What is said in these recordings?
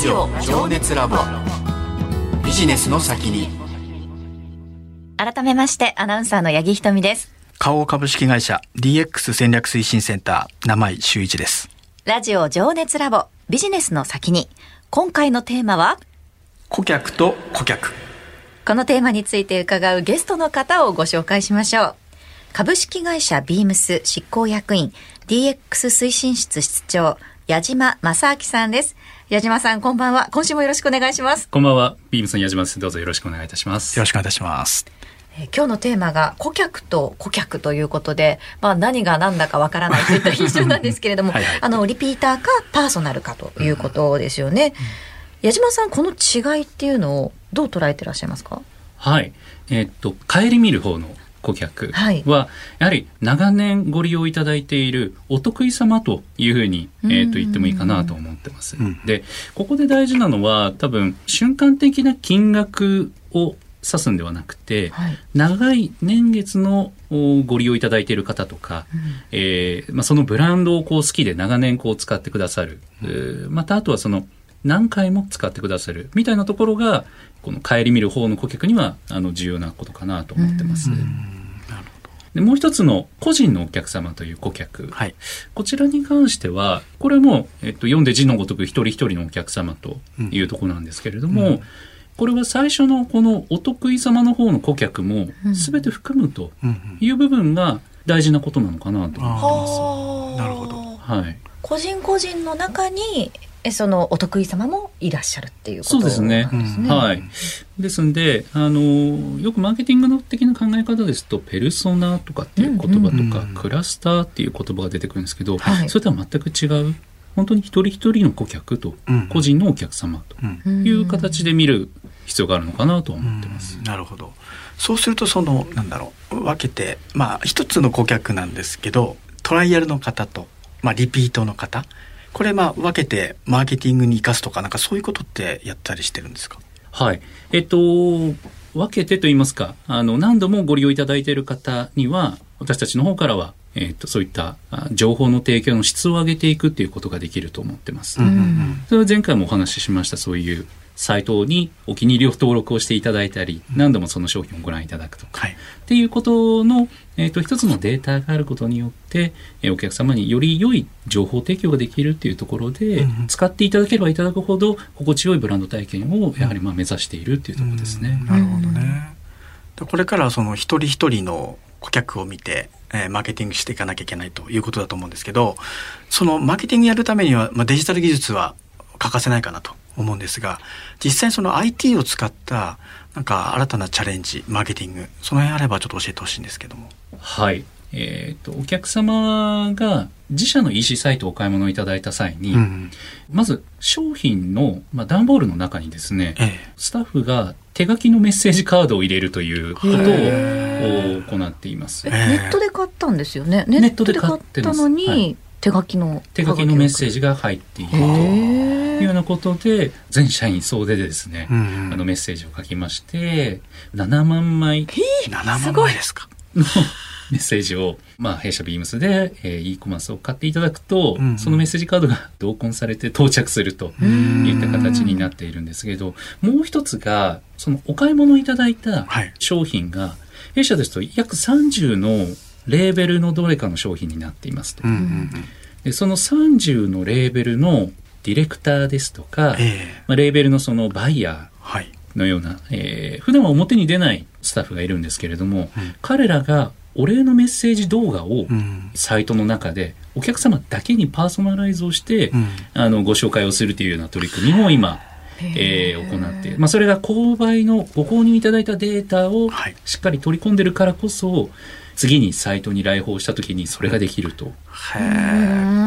ジオ情熱ラボ。ビジネスの先に。改めましてアナウンサーの八木ひとみです。花王株式会社 DX 戦略推進センター名井修一です。ラジオ情熱ラボビジネスの先に。今回のテーマは？顧客と顧客。このテーマについて伺うゲストの方をご紹介しましょう。株式会社ビームス執行役員 DX 推進室室長矢島正明さんです矢島さんこんばんは。今週もよろしくお願いします。こんばんは。ビームスの矢島です。どうぞよろしくお願いいたします。よろしくお願いいたします。え今日のテーマが顧客と顧客ということで、まあ、何が何だかわからないといった印象なんですけれどもはい、あのリピーターかパーソナルかということですよね。うんうん、矢島さんこの違いっていうのをどう捉えてらっしゃいますか？はい。えー、っと顧みる方の顧客は、やはり長年ご利用いただいているお得意様というふうに、えー、と言ってもいいかなと思ってます。で、ここで大事なのは多分瞬間的な金額を指すんではなくて、はい、長い年月のご利用いただいている方とか、うん、えー、まあ、そのブランドをこう好きで長年こう使ってくださる、うん、またあとはその何回も使ってくださる。みたいなところがこの顧みる方の顧客にはあの重要なことかなと思ってます。でもう一つの個人のお客様という顧客、はい、こちらに関してはこれも、えっと、読んで字のごとく一人一人のお客様というところなんですけれども、うん。うん、これは最初のこのお得意様の方の顧客も全て含むという部分が大事なことなのかなと思ってます。なるほど、はい、個人個人の中にえそのお得意様もいらっしゃるっていうことですね。そうですね。はい。ですんで、あの、よくマーケティングの的な考え方ですと、ペルソナとかっていう言葉とか、クラスターっていう言葉が出てくるんですけど、はい、それとは全く違う、本当に一人一人の顧客と、個人のお客様という形で見る必要があるのかなと思ってます。なるほど。そうすると、その、なんだろう、分けて、まあ、一つの顧客なんですけど、トライアルの方と、まあ、リピートの方、これまあ分けてマーケティングに生かすとかなんかそういうことってやったりしてるんですか？はい。えっと分けてと言いますかあの何度もご利用いただいている方には私たちの方からはえーと、そういった情報の提供の質を上げていくっていうことができると思ってます。うんうんうん、それは前回もお話ししましたそういうサイトにお気に入りを登録をしていただいたり、何度もその商品をご覧いただくとか、はい、っていうことの、えっ、ー、と、一つのデータがあることによって、えー、お客様により良い情報提供ができるっていうところで、うん、使っていただければいただくほど、心地よいブランド体験をやはりまあ目指しているっていうところですね。なるほどね。これからその一人一人の顧客を見て、えー、マーケティングしていかなきゃいけないということだと思うんですけど、そのマーケティングやるためには、まあ、デジタル技術は欠かせないかなと思うんですが実際その IT を使ったなんか新たなチャレンジマーケティングその辺あればちょっと教えてほしいんですけども。はい。えーと、お客様が自社の EC サイトをお買い物いただいた際に、うん、まず商品の、まあ、段ボールの中にですね、ええ、スタッフが手書きのメッセージカードを入れるということを行っています。ネットで買ったんですよね？ネットで買ったのに、はい、手書きの手書きのメッセージが入っていると。いうようなことで、全社員総出でですね、うんうん、あのメッセージを書きまして、7万枚。7万枚ですか？の メッセージを、まあ、弊社ビームスで、えー、e コマースを買っていただくと、うんうん、そのメッセージカードが 同梱されて到着するといった形になっているんですけど、もう一つが、そのお買い物いただいた商品が、はい、弊社ですと約30のレーベルのどれかの商品になっていますと。うんうんうん、でその30のレーベルのディレクターですとか、えー、まあ、レーベルのそのバイヤーのような、はいえー、普段は表に出ないスタッフがいるんですけれども、うん、彼らがお礼のメッセージ動画をサイトの中でお客様だけにパーソナライズをして、うん、あのご紹介をするというような取り組みも今、えー、行って、まあ、それが購買のご購入いただいたデータをしっかり取り込んでるからこそ、次にサイトに来訪した時にそれができると。へえ。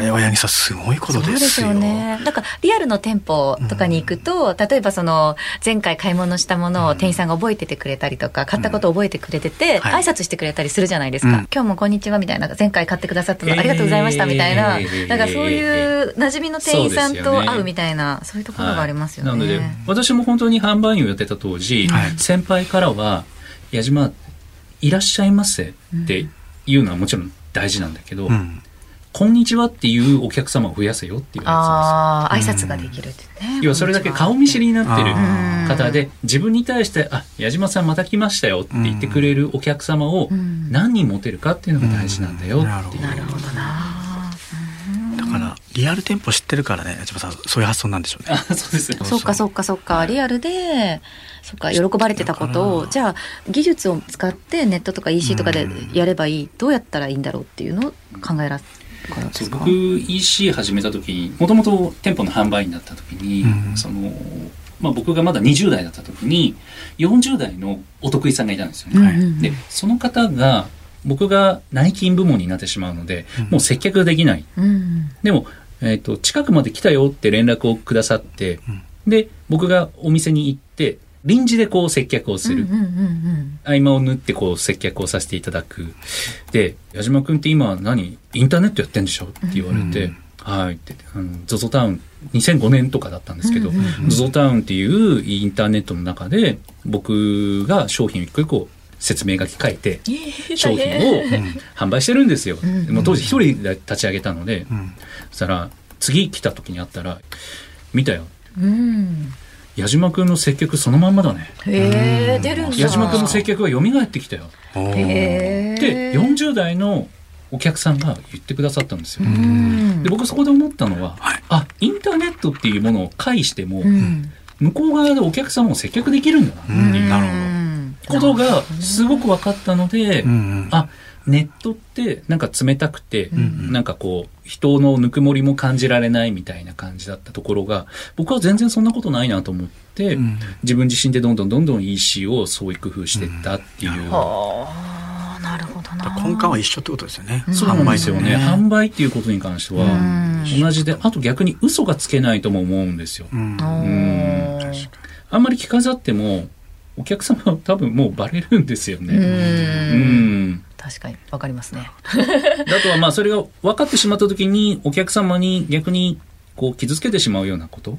これは八木さんすごいことですよ。そうですよね。なんかリアルの店舗とかに行くと、例えばその前回買い物したものを店員さんが覚えててくれたりとか、買ったことを覚えてくれてて、挨拶してくれたりするじゃないですか。今日もこんにちはみたいな、前回買ってくださったのありがとうございましたみたいな、なんかそういう馴染みの店員さんと会うみたいな、そういうところがありますよね。なので、私も本当に販売員をやってた当時、先輩からは、矢島いらっしゃいませっていうのはもちろん大事なんだけど、うん、こんにちはっていうお客様を増やせよって言われてたんですよ。ああ、挨拶ができるってね。要はそれだけ顔見知りになってる方で、自分に対して、あ、矢島さんまた来ましたよって言ってくれるお客様を何人持てるかっていうのが大事なんだよっていう。なるほどな。だからリアル店舗知ってるからね、八さんそういう発想なんでしょうね。そうですね。そうかそうかそうかリアルでそっか喜ばれてたことをじゃあ技術を使ってネットとか EC とかでやればいい、どうやったらいいんだろうっていうのを考えらそう僕 EC 始めた時にもともと店舗の販売員だった時に、うん、そのまあ、僕がまだ20代だった時に40代のお得意さんがいたんですよね。うんうん、でその方が僕が内勤部門になってしまうので、もう接客できない。うん、でも、えっ、ー、と、近くまで来たよって連絡をくださって、で、僕がお店に行って、臨時でこう接客をする。合間を縫ってこう接客をさせていただく。で、矢島君って今何？インターネットやってんでしょ？って言われて、うんはい。って、あの、ZOZO タウン、2005年とかだったんですけど、ZOZO タウンっていうインターネットの中で、僕が商品を一個一個説明書き書いて、商品を販売してるんですよ。もう当時一人で立ち上げたので、そしたら、次来た時に会ったら、見たよ。うん矢島君の接客そのまんまだね。へえ、出るんだ。矢島君の接客が蘇ってきたよ。へで、40代のお客さんが言ってくださったんですよ。で、僕そこで思ったのは、はい、あ、インターネットっていうものを介しても、向こう側でお客様を接客できるんだなっていう。なるほど。ことがすごく分かったので、あ、ネットってなんか冷たくて、うんうん、なんかこう、人のぬくもりも感じられないみたいな感じだったところが、僕は全然そんなことないなと思って、うん、自分自身でどんどんどんどん EC を創意工夫していったっていう。うん、なるほどな。根幹は一緒ってことですよね。そうなんですよね。販売っていうことに関しては、同じで、あと逆に嘘がつけないとも思うんですよ。うん。あんまり着飾っても、お客様は多分もうバレるんですよね。うん。確かにわかりますね。あとはまあそれが分かってしまった時にお客様に逆にこう傷つけてしまうようなこと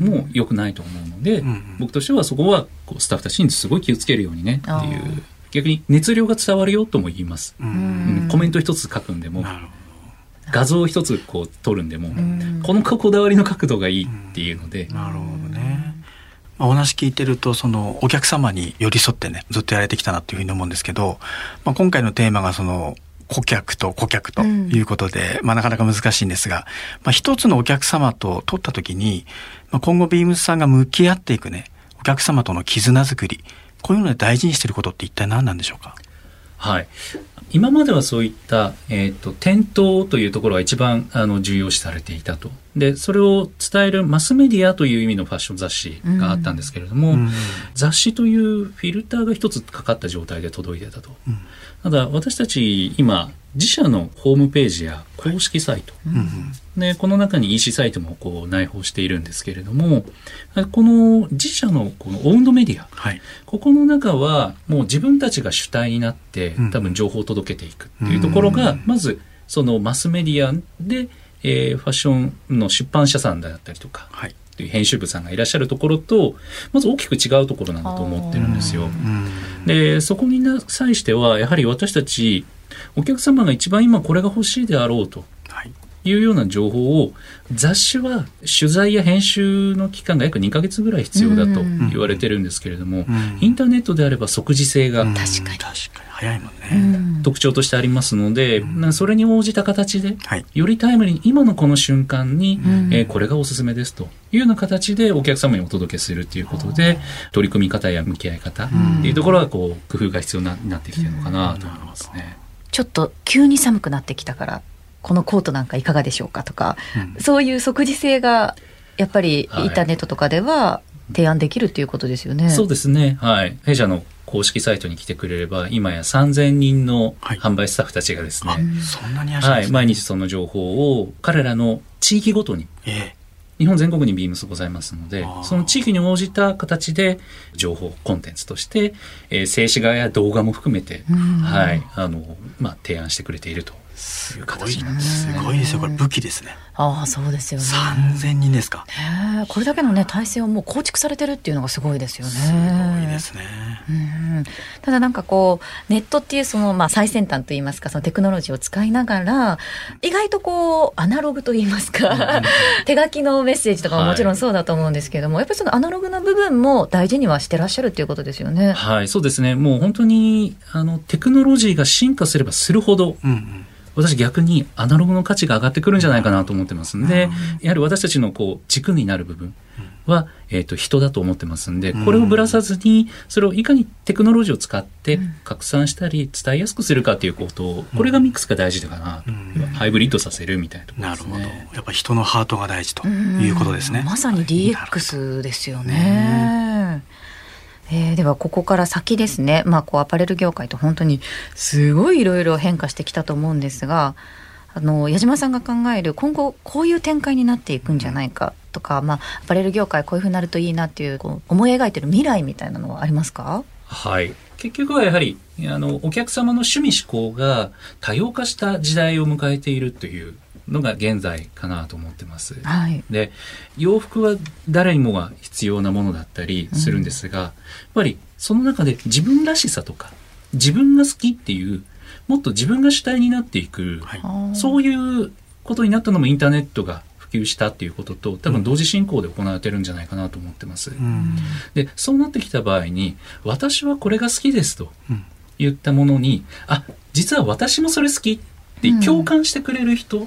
も良くないと思うので、うん、僕としてはそこはこうスタッフたちにすごい気をつけるようにねっていう逆に熱量が伝わるよとも言います。うん、コメント一つ書くんでも画像一つこう撮るんでもこのこだわりの角度がいいっていうので。なるほどね。まあ、お話聞いてるとそのお客様に寄り添ってねずっとやられてきたなというふうに思うんですけど、まあ、今回のテーマがその顧客と顧客ということで、うん、まあなかなか難しいんですが、まあ一つのお客様と取った時に、まあ今後ビームスさんが向き合っていくね、お客様との絆づくり、こういうので大事にしていることって一体何なんでしょうか？はい。今まではそういった、えっ、ー、と、店頭というところが一番あの重要視されていたと。で、それを伝えるマスメディアという意味のファッション雑誌があったんですけれども、うん、雑誌というフィルターが一つかかった状態で届いてたと。うん、ただ、私たち今、自社のホームページや公式サイト、はい、でこの中に EC サイトもこう内包しているんですけれどもこの自社のこのオウンドメディア、はい、ここの中はもう自分たちが主体になって多分情報を届けていくっていうところが、まずそのマスメディアで、えー、ファッションの出版社さんだったりとか、はいという編集部さんがいらっしゃるところとまず大きく違うところなんだと思ってるんですよ。でそこに際してはやはり私たちお客様が一番今これが欲しいであろうというような情報を雑誌は取材や編集の期間が約2か月ぐらい必要だと言われてるんですけれども、インターネットであれば即時性が確かに。早いもんね。特徴としてありますので、それに応じた形で、よりタイムリーに今のこの瞬間に、えこれがおすすめですというような形でお客様にお届けするということで取り組み方や向き合い方っていうところはこう工夫が必要になってきてるのかなと思いますね。ちょっと急に寒くなってきたからこのコートなんかいかがでしょうかとか、うん、そういう即時性がやっぱりインターネットとかでは提案できるっていうことですよね。はい、そうですね。はい。弊社の公式サイトに来てくれれば、今や3000人の販売スタッフたちがですね、はい、そんなにはい、毎日その情報を彼らの地域ごとに、ええ。日本全国にビームスございますので、その地域に応じた形で情報コンテンツとして、えー、静止画や動画も含めて、はい、あの、まあ、提案してくれているとすごいすごいですよ。これ武器ですね。ああそうですよね。3000人ですか。これだけのね体制をもう構築されてるっていうのがすごいですよね。すごいですね。うんただなんかこうネットっていうそのまあ最先端といいますかそのテクノロジーを使いながら意外とこうアナログといいますか手書きのメッセージとかももちろんそうだと思うんですけども、はい、やっぱりそのアナログな部分も大事にはしてらっしゃるっていうことですよね。はいそうですね。もう本当にあのテクノロジーが進化すればするほど、うんうん私逆にアナログの価値が上がってくるんじゃないかなと思ってますんで、やはり私たちのこう軸になる部分は、えっ、ー、と、人だと思ってますんで、これをぶらさずに、それをいかにテクノロジーを使って拡散したり伝えやすくするかということを、これがミックスが大事だかなと。ハイブリッドさせるみたいなところですね。なるほど。やっぱ人のハートが大事ということですね。まさに DX ですよね。えー、ではここから先ですね、まあ、こうアパレル業界と本当にすごいいろいろ変化してきたと思うんですがあの矢島さんが考える今後こういう展開になっていくんじゃないかとか、まあ、アパレル業界こういうふうになるといいなっていうこう思い描いてる未来みたいなのはありますか？はい。結局はやはりあのお客様の趣味思考が多様化した時代を迎えているというのが現在かなと思ってます。はい、で洋服は誰にもが必要なものだったりするんですが、うん、やっぱりその中で自分らしさとか自分が好きっていうもっと自分が主体になっていく、はい、そういうことになったのもインターネットが普及したっていうことと多分同時進行で行われてるんじゃないかなと思ってます。うん、でそうなってきた場合に私はこれが好きですと言ったものに、あ実は私もそれ好きで共感してくれる人っ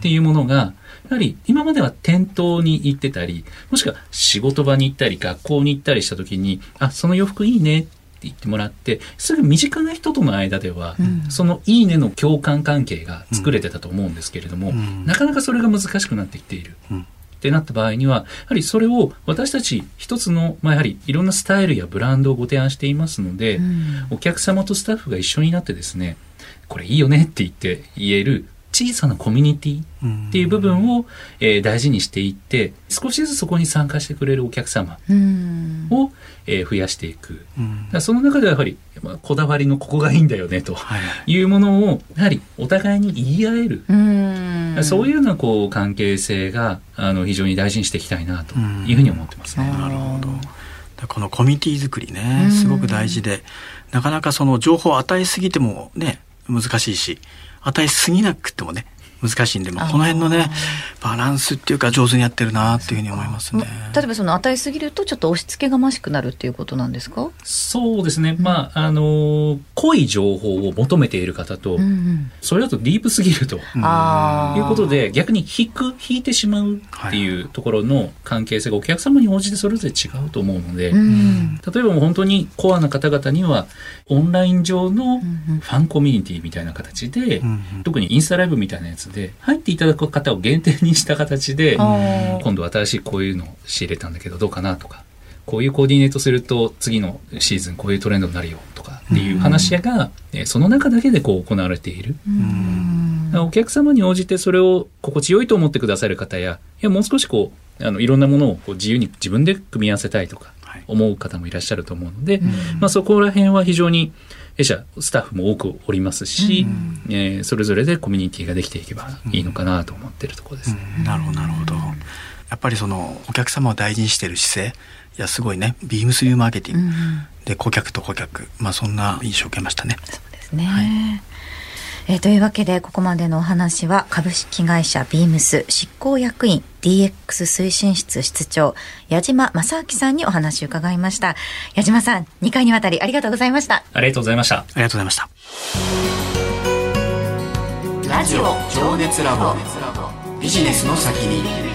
ていうものが、やはり今までは店頭に行ってたり、もしくは仕事場に行ったり、学校に行ったりした時に、あ、その洋服いいねって言ってもらって、すぐ身近な人との間では、うん、そのいいねの共感関係が作れてたと思うんですけれども、うん、なかなかそれが難しくなってきている。うん。ってなった場合には、やはりそれを私たち一つの、まあ、やはりいろんなスタイルやブランドをご提案していますので、うん、お客様とスタッフが一緒になってですね、これいいよねって言って言える小さなコミュニティっていう部分を、えー、大事にしていって少しずつそこに参加してくれるお客様を、えー、増やしていく、その中ではやはり、まあ、こだわりのここがいいんだよねというものをやはりお互いに言い合える。そういうようなこう関係性があの非常に大事にしていきたいなというふうに思ってますね。なるほど。このコミュニティ作りねすごく大事でなかなかその情報を与えすぎてもね難しいし与えすぎなくてもね難しいんで、まあ、この辺のねバランスっていうか上手にやってるなっていうふうに思いますね。例えばその与えすぎるとちょっと押し付けがましくなるっていうことなんですか？そうですね、うん、まああの濃い情報を求めている方と、うんうん、それだとディープすぎると、いうことで逆に引く引いてしまうっていうところの関係性がお客様に応じてそれぞれ違うと思うので、うん、例えばもう本当にコアな方々にはオンライン上のファンコミュニティみたいな形で、うんうん、特にインスタライブみたいなやつで入っていただく方を限定にした形で今度新しいこういうのを仕入れたんだけどどうかなとかこういうコーディネートすると次のシーズンこういうトレンドになるよとかっていう話が、うん、その中だけでこう行われている。お客様に応じてそれを心地よいと思ってくださる方やいやもう少しこうあのいろんなものをこう自由に自分で組み合わせたいとか思う方もいらっしゃると思うので、まあ、そこら辺は非常に弊社スタッフも多くおりますし、うん、えー、それぞれでコミュニティができていけばいいのかなと思ってるところです、うん、なるほどなるほど。やっぱりそのお客様を大事にしてる姿勢いやすごいねビームスリーマーケティング。で顧客と顧客。まあそんな印象を受けましたね。そうですね、はいえー、というわけでここまでのお話は株式会社ビームス執行役員 DX 推進室室長矢島正明さんにお話を伺いました。矢島さん2回にわたりありがとうございました。ありがとうございました。ありがとうございました。ラジオ情熱ラボ。ビジネスの先に